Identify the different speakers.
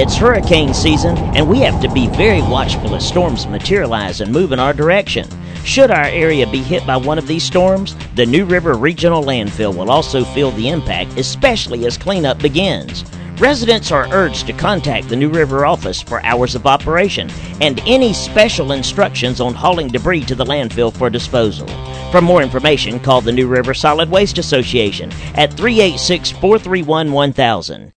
Speaker 1: It's hurricane season, and we have to be very watchful as storms materialize and move in our direction. Should our area be hit by one of these storms, the New River Regional Landfill will also feel the impact, especially as cleanup begins. Residents are urged to contact the New River office for hours of operation and any special instructions on hauling debris to the landfill for disposal. For more information, call the New River Solid Waste Association at 386 431 1000.